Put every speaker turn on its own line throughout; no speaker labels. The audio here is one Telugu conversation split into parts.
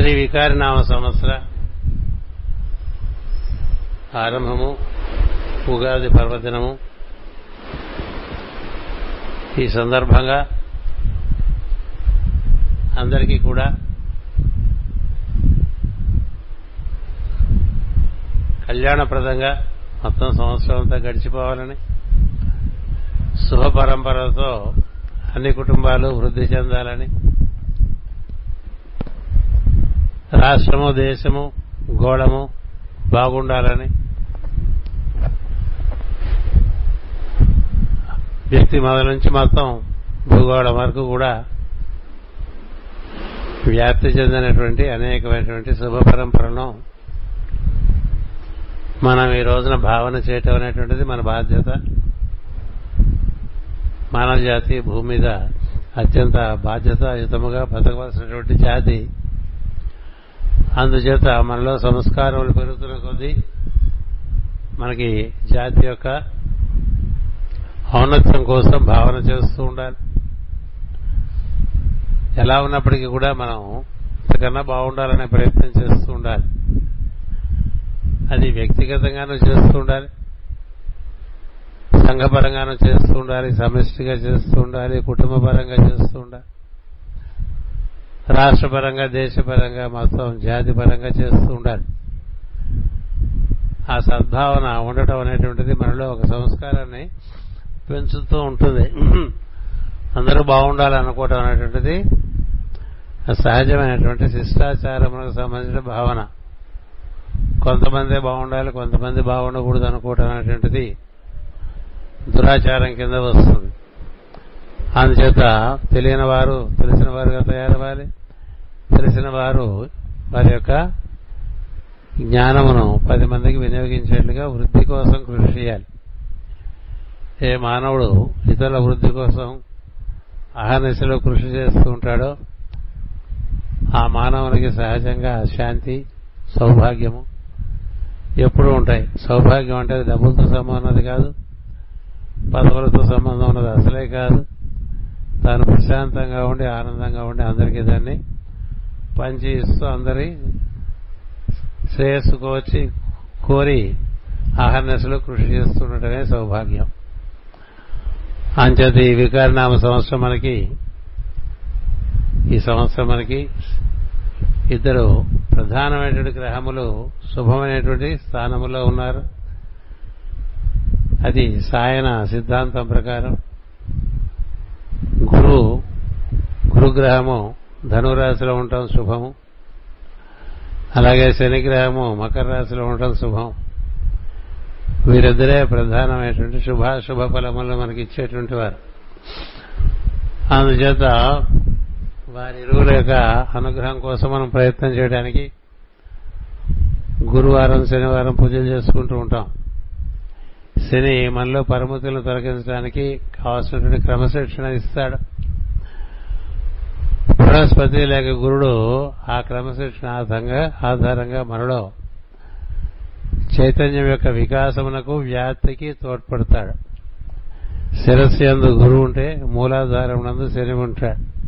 శ్రీ వికారినామ సంవత్సర ఆరంభము ఉగాది పర్వదినము. ఈ సందర్భంగా అందరికీ కూడా కళ్యాణప్రదంగా మొత్తం సంవత్సరం అంతా గడిచిపోవాలని శుభ పరంపరతో అన్ని కుటుంబాలు వృద్ధి చెందాలని రాష్ట్రము దేశము గోళము బాగుండాలని వ్యక్తి మొదల నుంచి మొత్తం భూగోళం వరకు కూడా వ్యాప్తి చెందినటువంటి అనేకమైనటువంటి శుభ పరంపరను మనం ఈ రోజున భావన చేయటం అనేటువంటిది మన బాధ్యత. మానవ జాతి భూమి మీద అత్యంత బాధ్యతాయుతముగా బతకవలసినటువంటి జాతి అందుచేత మనలో సంస్కారములు పెరుగుతున్న కొద్దీ మనకి జాతి యొక్క ఔన్నత్యం కోసం భావన చేస్తూ ఉండాలి. ఎలా ఉన్నప్పటికీ కూడా మనం ఇంతకన్నా బాగుండాలనే ప్రయత్నం చేస్తూ ఉండాలి. అది వ్యక్తిగతంగానూ చేస్తూ ఉండాలి. సంఘపరంగానూ చేస్తూ ఉండాలి. సమిష్టిగా చేస్తూ ఉండాలి. కుటుంబపరంగా చేస్తూ ఉండాలి. రాష్ట్రపరంగా దేశపరంగా మొత్తం జాతి పరంగా చేస్తూ ఉండాలి. ఆ సద్భావన ఉండటం అనేటువంటిది మనలో ఒక సంస్కారాన్ని పెంచుతూ ఉంటుంది. అందరూ బాగుండాలి అనుకోవటం అనేటువంటిది సహజమైనటువంటి శిష్టాచారములకు సంబంధించిన భావన. కొంతమందే బాగుండాలి కొంతమంది బాగుండకూడదు అనుకోవటం అనేటువంటిది దురాచారం కింద వస్తుంది. అందుచేత తెలియని వారు తెలిసిన వారుగా తయారవ్వాలి. తెలిసిన వారు వారి యొక్క జ్ఞానమును పది మందికి వినియోగించేట్లుగా వృద్ధి కోసం కృషి చేయాలి. ఏ మానవుడు ఇతరుల వృద్ధి కోసం అహర్నిశలో కృషి చేస్తూ ఉంటాడో ఆ మానవునికి సహజంగా శాంతి సౌభాగ్యము ఎప్పుడూ ఉంటాయి. సౌభాగ్యం అంటే డబ్బులతో సంబంధం కాదు పదవులతో సంబంధం ఉన్నది అసలే కాదు. తాను ప్రశాంతంగా ఉండి ఆనందంగా ఉండి అందరికీ దాన్ని పంచి అందరి శ్రేయస్సుకు వచ్చి కోరి అహర్నశలు కృషి చేస్తుండటమే సౌభాగ్యం. అంచేత ఈ వికారనామ సంవత్సరం మనకి ఈ సంవత్సరం మనకి ఇద్దరు ప్రధానమైనటువంటి గ్రహములు శుభమైనటువంటి స్థానములో ఉన్నారు. అది సాయన సిద్ధాంతం ప్రకారం గురు గురుగ్రహము ధనురాశిలో ఉండటం శుభము. అలాగే శనిగ్రహము మకర రాశిలో ఉండటం శుభం వీరిద్దరే ప్రధానమైనటువంటి శుభాశుభ ఫలములు మనకి ఇచ్చేటువంటి వారు. అందుచేత వారి ఇరువుల యొక్క అనుగ్రహం కోసం మనం ప్రయత్నం చేయడానికి గురువారం శనివారం పూజలు చేసుకుంటూ ఉంటాం. శని మనలో పరిమితులను తొలగించడానికి కావాల్సినటువంటి క్రమశిక్షణ ఇస్తాడు. బృహస్పతి లేక గురుడు ఆ క్రమశిక్షణ ఆధారంగా ఆధారంగా మనలో చైతన్యం యొక్క వికాసమునకు వ్యాప్తికి తోడ్పడతాడు. శిరస్సు ఎందు గురువు ఉంటే మూలాధారమునందు శని ఉంటాడు.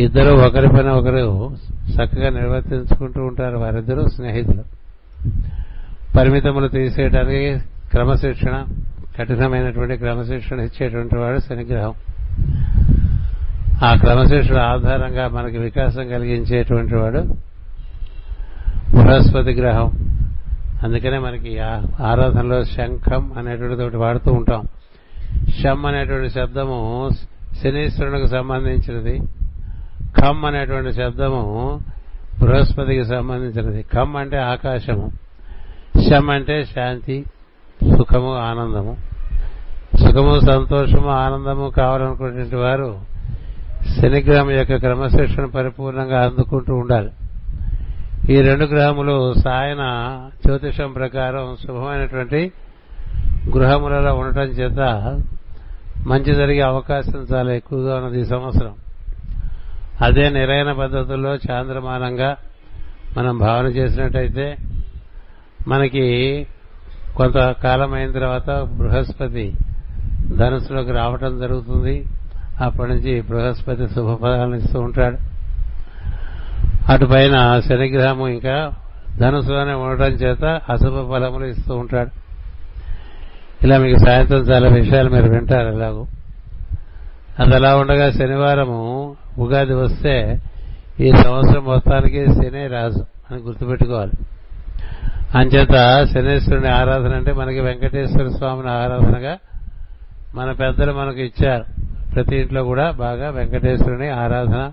ఇద్దరు ఒకరి పైన ఒకరు చక్కగా నిర్వర్తించుకుంటూ ఉంటారు వారిద్దరూ స్నేహితులు. పరిమితములు తీసేయడానికి క్రమశిక్షణ కఠినమైనటువంటి క్రమశిక్షణ ఇచ్చేటువంటి వాడు శనిగ్రహం. ఆ క్రమశిక్షణ ఆధారంగా మనకి వికాసం కలిగించేటువంటి వాడు బృహస్పతి గ్రహం. అందుకనే మనకి ఆరాధనలో శంఖం అనేటువంటి వాడుతూ ఉంటాం. శం అనేటువంటి శబ్దము శనీశ్వరునికి సంబంధించినది. ఖమ్ అనేటువంటి శబ్దము బృహస్పతికి సంబంధించినది. ఖమ్ అంటే ఆకాశము. శం అంటే శాంతి సుఖము ఆనందము. సుఖము సంతోషము ఆనందము కావాలనుకునేటువంటి వారు శనిగ్రహం యొక్క క్రమశిక్షణ పరిపూర్ణంగా అందుకుంటూ ఉండాలి. ఈ రెండు గ్రహములు సాయన జ్యోతిషం ప్రకారం శుభమైనటువంటి గృహములలో ఉండటం చేత మంచి జరిగే అవకాశం చాలా ఎక్కువగా ఉన్నది ఈ సంవత్సరం. అదే నిరైన పద్ధతుల్లో చాంద్రమానంగా మనం భావన చేసినట్టయితే మనకి కొంతకాలం అయిన తర్వాత బృహస్పతి ధనుసులోకి రావటం జరుగుతుంది. అప్పటి నుంచి బృహస్పతి శుభఫలాలను ఇస్తూ ఉంటాడు. అటు పైన శనిగ్రహము ఇంకా ధనుసులోనే ఉండటం చేత అశుభ ఫలములు ఇస్తూ ఉంటాడు. ఇలా మీకు సాయంత్రం చాలా విషయాలు మీరు వింటారు ఎలాగూ. అది అలా ఉండగా శనివారము ఉగాది వస్తే ఈ సంవత్సరం మొత్తానికి శని రాజు అని గుర్తుపెట్టుకోవాలి. అంచేత శనేశ్వరుని ఆరాధన అంటే మనకి వెంకటేశ్వర స్వామిని ఆరాధనగా మన పెద్దలు మనకు ఇచ్చారు. ప్రతి ఇంట్లో కూడా బాగా వెంకటేశ్వరుని ఆరాధన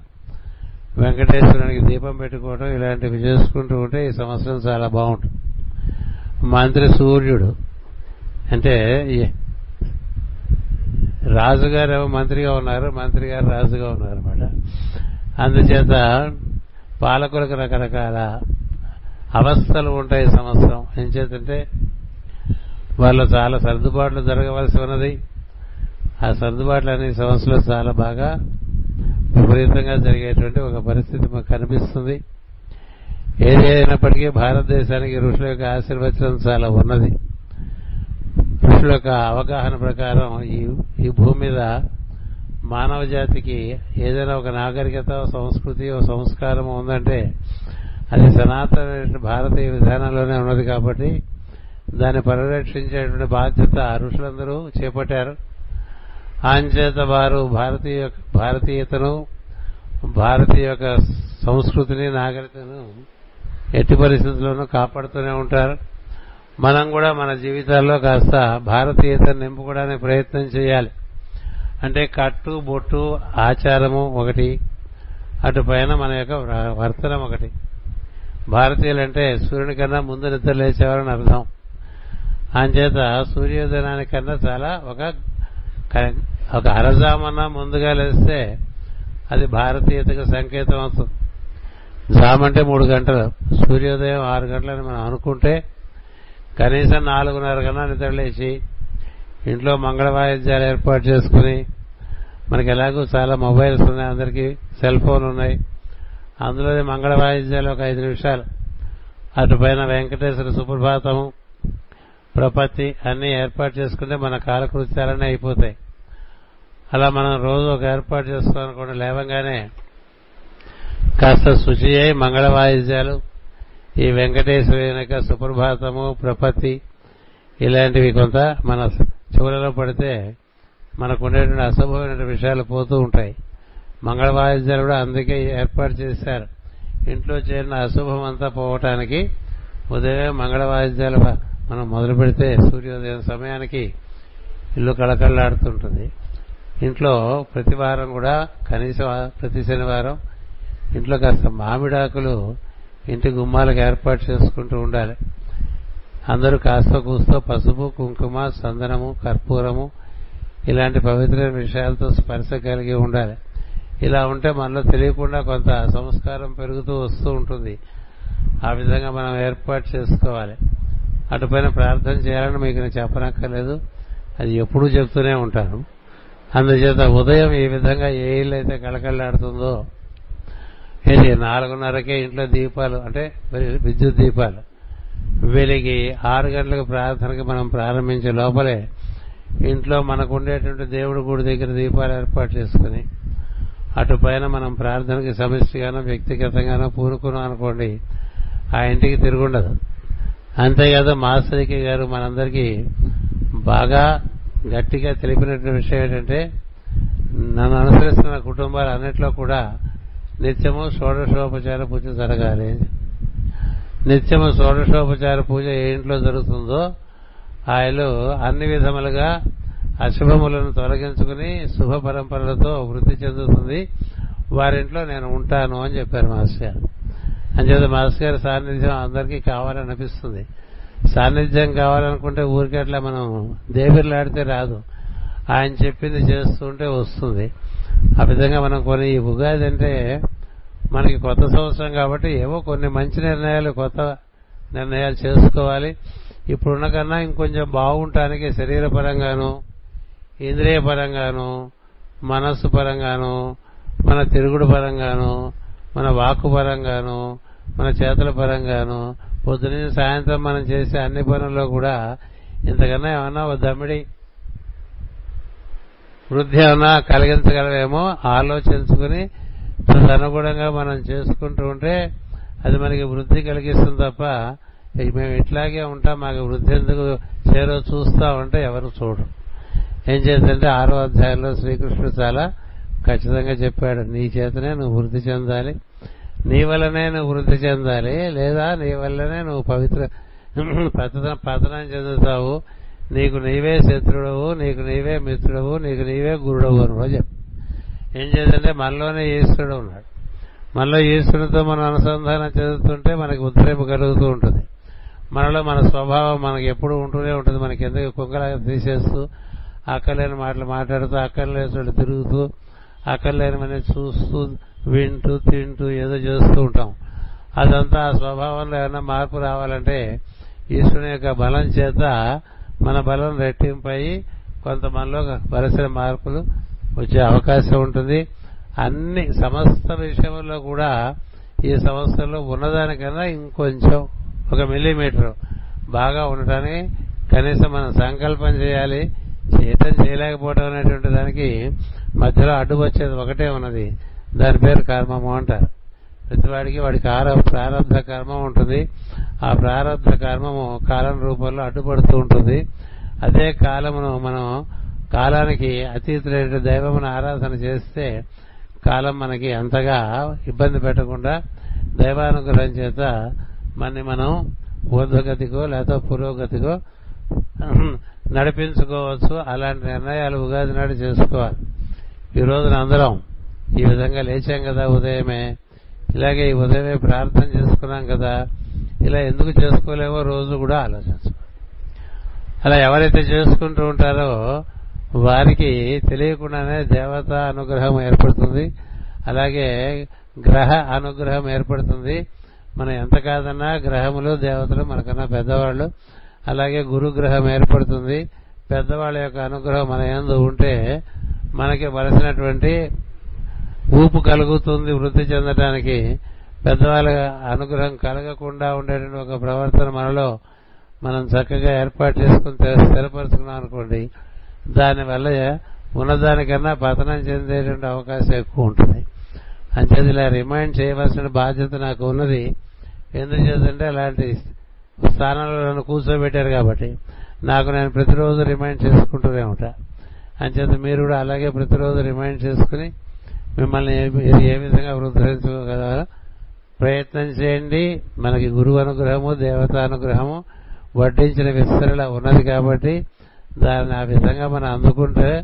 వెంకటేశ్వరునికి దీపం పెట్టుకోవడం ఇలాంటివి చేసుకుంటూ ఉంటే ఈ సంవత్సరం చాలా బాగుంటుంది. మంత్రి సూర్యుడు అంటే రాజుగారు ఏమో మంత్రిగా ఉన్నారు మంత్రి గారు రాజుగా ఉన్నారు అనమాట అందుచేత పాలకులకు రకరకాల అవస్థలు ఉంటాయి సంవత్సరం. ఏం చేతంటే వాళ్ళు చాలా సర్దుబాట్లు జరగవలసి ఉన్నది. ఆ సర్దుబాట్లు అనే సంవత్సరంలో చాలా బాగా విపరీతంగా జరిగేటువంటి ఒక పరిస్థితి మాకు కనిపిస్తుంది. ఏది అయినప్పటికీ భారతదేశానికి ఋషుల యొక్క ఆశీర్వచనం చాలా ఉన్నది. ఋషుల యొక్క అవగాహన ప్రకారం ఈ ఈ భూమి మీద మానవ జాతికి ఏదైనా ఒక నాగరికత సంస్కృతి ఒక సంస్కారం ఉందంటే అది సనాతన భారతీయ విధానంలోనే ఉన్నది కాబట్టి దాన్ని పరిరక్షించేటువంటి బాధ్యత ఋషులందరూ చేపట్టారు. అంచేత వారు భారతీయ భారతీయతను భారతీయ యొక్క సంస్కృతిని నాగరికతను ఎట్టి పరిస్థితుల్లోనూ కాపాడుతూనే ఉంటారు. మనం కూడా మన జీవితాల్లో కాస్త భారతీయతను నింపుకోవడానికి ప్రయత్నం చేయాలి. అంటే కట్టు బొట్టు ఆచారము ఒకటి అటు పైన మన యొక్క వర్తనం ఒకటి. భారతీయులంటే సూర్యుని కన్నా ముందు నిద్ర లేచేవారని అర్థం. అంచేత సూర్యోదయానికన్నా చాలా ఒక ఒక అరజామన్నా ముందుగా లేస్తే అది భారతీయతకు సంకేతం అవుతుంది. జామంటే మూడు గంటలు సూర్యోదయం ఆరు గంటలని మనం అనుకుంటే కనీసం నాలుగున్నర కన్నా నిద్రలేచి ఇంట్లో మంగళ వాయిద్యాలు ఏర్పాటు చేసుకుని మనకి ఎలాగో చాలా మొబైల్స్ ఉన్నాయి అందరికీ సెల్ ఫోన్ ఉన్నాయి. అందులోనే మంగళ వాయిద్యాలు ఒక ఐదు నిమిషాలు. అటుపైన వెంకటేశ్వర సుప్రభాతము ప్రపత్తి అన్ని ఏర్పాటు చేసుకుంటే మన కాలకృత్యాలన్నీ అయిపోతాయి. అలా మనం రోజు ఒక ఏర్పాటు చేసుకోవాలనుకోండి లేవంగానే కాస్త శుచి అయి మంగళ వాయిద్యాలు ఈ వెంకటేశ్వర యొక్క సుప్రభాతము ప్రపత్తి ఇలాంటివి కొంత మన చెవులలో పడితే మనకు ఉండేటువంటి అశుభమైన విషయాలు పోతూ ఉంటాయి. మంగళ వాయిద్యాలు కూడా అందుకే ఏర్పాటు చేశారు. ఇంట్లో చేరిన అశుభం అంతా పోవటానికి ఉదయం మంగళ వాయిద్యాలు మనం మొదలు పెడితే సూర్యోదయం సమయానికి ఇల్లు కళకళలాడుతుంటుంది. ఇంట్లో ప్రతి వారం కూడా కనీసం ప్రతి శనివారం ఇంట్లో కాస్త మామిడాకులు ఇంటి గుమ్మాలకు ఏర్పాటు చేసుకుంటూ ఉండాలి. అందరూ కాస్త కూస్తో పసుపు కుంకుమ సందనము కర్పూరము ఇలాంటి పవిత్రమైన విషయాలతో స్పర్శ కలిగి ఉండాలి. ఇలా ఉంటే మనలో తెలియకుండా కొంత సంస్కారం పెరుగుతూ వస్తూ ఉంటుంది. ఆ విధంగా మనం ఏర్పాటు చేసుకోవాలి. అటుపైన ప్రార్థన చేయాలని మీకు నేను చెప్పనక్కర్లేదు. అది ఎప్పుడూ చెప్తూనే ఉంటాను. అందుచేత ఉదయం ఈ విధంగా ఏ ఇల్లు అయితే కళకళలాడుతుందో ఇది నాలుగున్నరకే ఇంట్లో దీపాలు అంటే విద్యుత్ దీపాలు. వెలిగి ఆరు గంటలకు ప్రార్థనకి మనం ప్రారంభించే లోపలే ఇంట్లో మనకు ఉండేటువంటి దేవుడి గుడి దగ్గర దీపాలు ఏర్పాటు చేసుకుని అటు పైన మనం ప్రార్థనకి సమిష్టిగానో వ్యక్తిగతంగానో పూనుకున్నాం అనుకోండి ఆ ఇంటికి తిరుగుండదు. అంతేకాదు మాస్టర్కి గారు మనందరికీ బాగా గట్టిగా తెలిపినటువంటి విషయం ఏంటంటే నన్ను అనుసరిస్తున్న కుటుంబాలు అన్నిట్లో కూడా నిత్యము షోడశోపచార పూజ జరగాలి. నిత్యము షోడశోపచార పూజ ఏ ఇంట్లో జరుగుతుందో ఆయలు అన్ని విధములుగా అశుభములను తొలగించుకుని శుభ పరంపరలతో వృద్ధి చెందుతుంది. వారింట్లో నేను ఉంటాను అని చెప్పారు మాస్టర్ గారు. అంచేత మాస్ గారి సాన్నిధ్యం అందరికీ కావాలని అనిపిస్తుంది. సాన్నిధ్యం కావాలనుకుంటే ఊరికట్లా మనం దేవిర్లాడితే రాదు. ఆయన చెప్పింది చేస్తుంటే వస్తుంది. ఆ విధంగా మనం కొన్ని ఈ ఉగాది అంటే మనకి కొత్త సంవత్సరం కాబట్టి ఏవో కొన్ని మంచి నిర్ణయాలు కొత్త నిర్ణయాలు చేసుకోవాలి. ఇప్పుడున్న కన్నా ఇంకొంచెం బాగుంటానికి శరీర పరంగాను ఇంద్రియ పరంగాను మనస్సు పరంగాను మన తిరుగుడు పరంగాను మన వాక్కు పరంగాను మన చేతుల పరంగాను పొద్దున సాయంత్రం మనం చేసే అన్ని పనుల్లో కూడా ఇంతకన్నా ఏమన్నా ఓ దమ్మిడి వృద్ధి ఏమన్నా కలిగించగలవేమో ఆలోచించుకుని తదనుగుణంగా మనం చేసుకుంటూ ఉంటే అది మనకి వృద్ధి కలిగిస్తుంది తప్ప మేము ఇట్లాగే ఉంటాం మాకు వృద్ధి ఎందుకు చేరో చూస్తా ఉంటే ఎవరు చూడరు. ఏం చేద్దంటే ఆరో అధ్యాయంలో శ్రీకృష్ణుడు చాలా ఖచ్చితంగా చెప్పాడు నీ చేతనే నువ్వు వృద్ధి చెందాలి. నీ వల్లనే నువ్వు వృద్ధి చెందాలి. లేదా నీ వల్లనే నువ్వు పవిత్ర పతన పతనం చెందుతావు. నీకు నీవే శత్రుడవు నీకు నీవే మిత్రుడవు నీకు నీవే గురుడవు అని కూడా చెప్పు ఏం చేద్దంటే మనలోనే ఈశ్వరుడు ఉన్నాడు. మనలో ఈశ్వరుడితో మనం అనుసంధానం చెందుతుంటే మనకి ఉద్రేపు కలుగుతూ ఉంటుంది. మనలో మన స్వభావం మనకి ఎప్పుడు ఉంటూనే ఉంటుంది. మనకి ఎందుకు కుంగలాగా తీసేస్తూ అక్కర్లేని మాటలు మాట్లాడుతూ అక్కర్లేని చోటు తిరుగుతూ అక్కర్లేనివన్నీ చూస్తూ వింటూ తింటూ ఏదో చేస్తూ ఉంటాం. అదంతా ఆ స్వభావంలో ఏమైనా మార్పు రావాలంటే ఈశ్వరుని యొక్క బలం చేత మన బలం రెట్టింపై కొంత మనలో వలసిన మార్పులు వచ్చే అవకాశం ఉంటుంది. అన్ని సమస్త విషయంలో కూడా ఈ సంవత్సరంలో ఉన్నదానికన్నా ఇంకొంచెం ఒక మిల్లీమీటర్ బాగా ఉండటానికి కనీసం మనం సంకల్పం చేయాలి. చేయటం చేయలేకపోవటం అనేటువంటి దానికి మధ్యలో అడ్డు వచ్చేది ఒకటే ఉన్నది. దాని పేరు కర్మము అంటారు. ప్రతివాడికి వాడికి ఆర ప్రారంభ కర్మం ఉంటుంది. ఆ ప్రారంభ కర్మము కాలం రూపంలో అడ్డుపడుతూ ఉంటుంది. అదే కాలమును మనం కాలానికి అతీతులైన దైవమును ఆరాధన చేస్తే కాలం మనకి అంతగా ఇబ్బంది పెట్టకుండా దైవానుగ్రహం చేత మనని మనం ఊర్ధ్వగతికో లేదా పురోగతికో నడిపించుకోవచ్చు. అలాంటి నిర్ణయాలు ఉగాది నాడు చేసుకోవాలి. ఈ రోజున అందరం ఈ విధంగా లేచాం కదా ఉదయమే. ఇలాగే ఈ ఉదయమే ప్రార్థన చేసుకున్నాం కదా. ఇలా ఎందుకు చేసుకోలేమో రోజు కూడా ఆలోచించుకోవాలి అలా ఎవరైతే చేసుకుంటూ ఉంటారో వారికి తెలియకుండానే దేవత అనుగ్రహం ఏర్పడుతుంది. అలాగే గ్రహ అనుగ్రహం ఏర్పడుతుంది. మనం ఎంత కాదన్నా గ్రహములు దేవతలు మనకన్నా పెద్దవాళ్ళు. అలాగే గురుగ్రహం ఏర్పడుతుంది. పెద్దవాళ్ళ యొక్క అనుగ్రహం మన ఎందు ఉంటే మనకి వలసినటువంటి ఊపు కలుగుతుంది వృద్ధి చెందడానికి పెద్దవాళ్ళ అనుగ్రహం కలగకుండా ఉండేటువంటి ఒక ప్రవర్తన మనలో మనం చక్కగా ఏర్పాటు చేసుకుని స్థిరపరుచుకున్నాం అనుకోండి. దానివల్ల ఉన్నదానికన్నా పతనం చెందేటువంటి అవకాశం ఎక్కువ ఉంటుంది. అంచేది ఇలా రిమైండ్ చేయవలసిన బాధ్యత నాకు ఉన్నది. ఎందుకు అలాంటి స్థానంలో నన్ను కూర్చోబెట్టారు కాబట్టి నాకు నేను ప్రతిరోజు రిమైండ్ చేసుకుంటూనే ఉంటా. అంచేత మీరు కూడా అలాగే ప్రతిరోజు రిమైండ్ చేసుకుని మిమ్మల్ని ఏ విధంగా వృద్ధించుకోగలరో ప్రయత్నం చేయండి. మనకి గురువు అనుగ్రహము దేవతా అనుగ్రహము వడ్డించిన విస్తరణ ఉన్నది కాబట్టి దాన్ని ఆ విధంగా మనం అందుకుంటే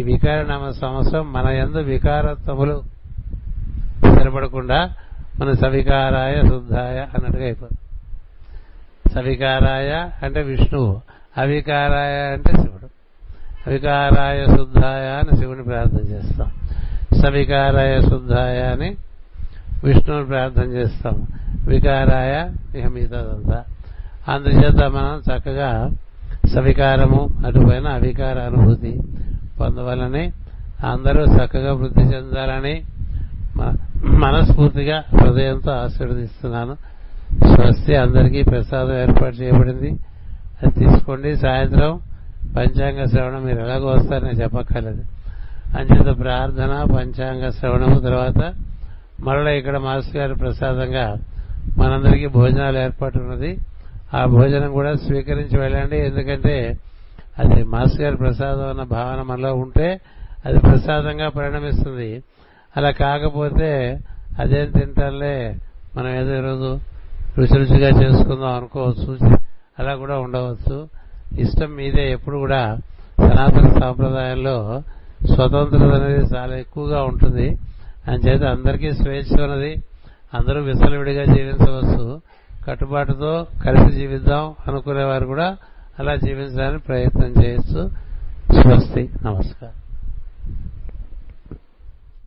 ఈ వికార నామ సంవత్సరం మన ఎందు వికారత్వములు స్థిరపడకుండా మన సవికారాయ శుద్ధాయ అన్నట్టుగా అయిపోతుంది. సవికారాయ అంటే విష్ణువు. అవికారాయ అంటే శివుడు. అవికారాయ శుద్ధాయ అని శివుని ప్రార్థన చేస్తాం. సవికారాయ శుద్ధాయ అని విష్ణువుని ప్రార్థన చేస్తాం. వికారాయ ఇక మిగతాదంతా. అందుచేత మనం చక్కగా సవికారము అటుపైన అవికార అనుభూతి పొందవాలని అందరూ చక్కగా వృద్ధి చెందాలని మనస్ఫూర్తిగా హృదయంతో ఆశీర్వదిస్తున్నాను. స్వస్తి అందరికీ ప్రసాదం ఏర్పాటు చేయబడింది. అది తీసుకోండి. సాయంత్రం పంచాంగ శ్రవణం మీరు ఎలాగో వస్తారని చెప్పక్కర్లేదు. అంచేత ప్రార్థన పంచాంగ శ్రవణము తర్వాత మరలా ఇక్కడ మాస్టర్ గారి ప్రసాదంగా మనందరికీ భోజనాలు ఏర్పాటు ఉన్నది. ఆ భోజనం కూడా స్వీకరించి వెళ్ళండి. ఎందుకంటే అది మాస్టర్ గారి ప్రసాదం అన్న భావన మనలో ఉంటే అది ప్రసాదంగా పరిణమిస్తుంది. అలా కాకపోతే అదేం తింటారులే? మనం ఏదో ఈరోజు రుచి రుచిగా చేసుకుందాం అనుకోవచ్చు అలా కూడా ఉండవచ్చు. ఇష్టం మీదే ఎప్పుడు కూడా సనాతన సాంప్రదాయంలో స్వతంత్రత అనేది చాలా ఎక్కువగా ఉంటుంది. అంచేత అందరికీ స్వేచ్ఛ ఉన్నది. అందరూ విసలవిడిగా జీవించవచ్చు. కట్టుబాటుతో కలిసి జీవిద్దాం అనుకునేవారు కూడా అలా జీవించడానికి ప్రయత్నం చేయొచ్చు. స్వస్తి. నమస్కారం.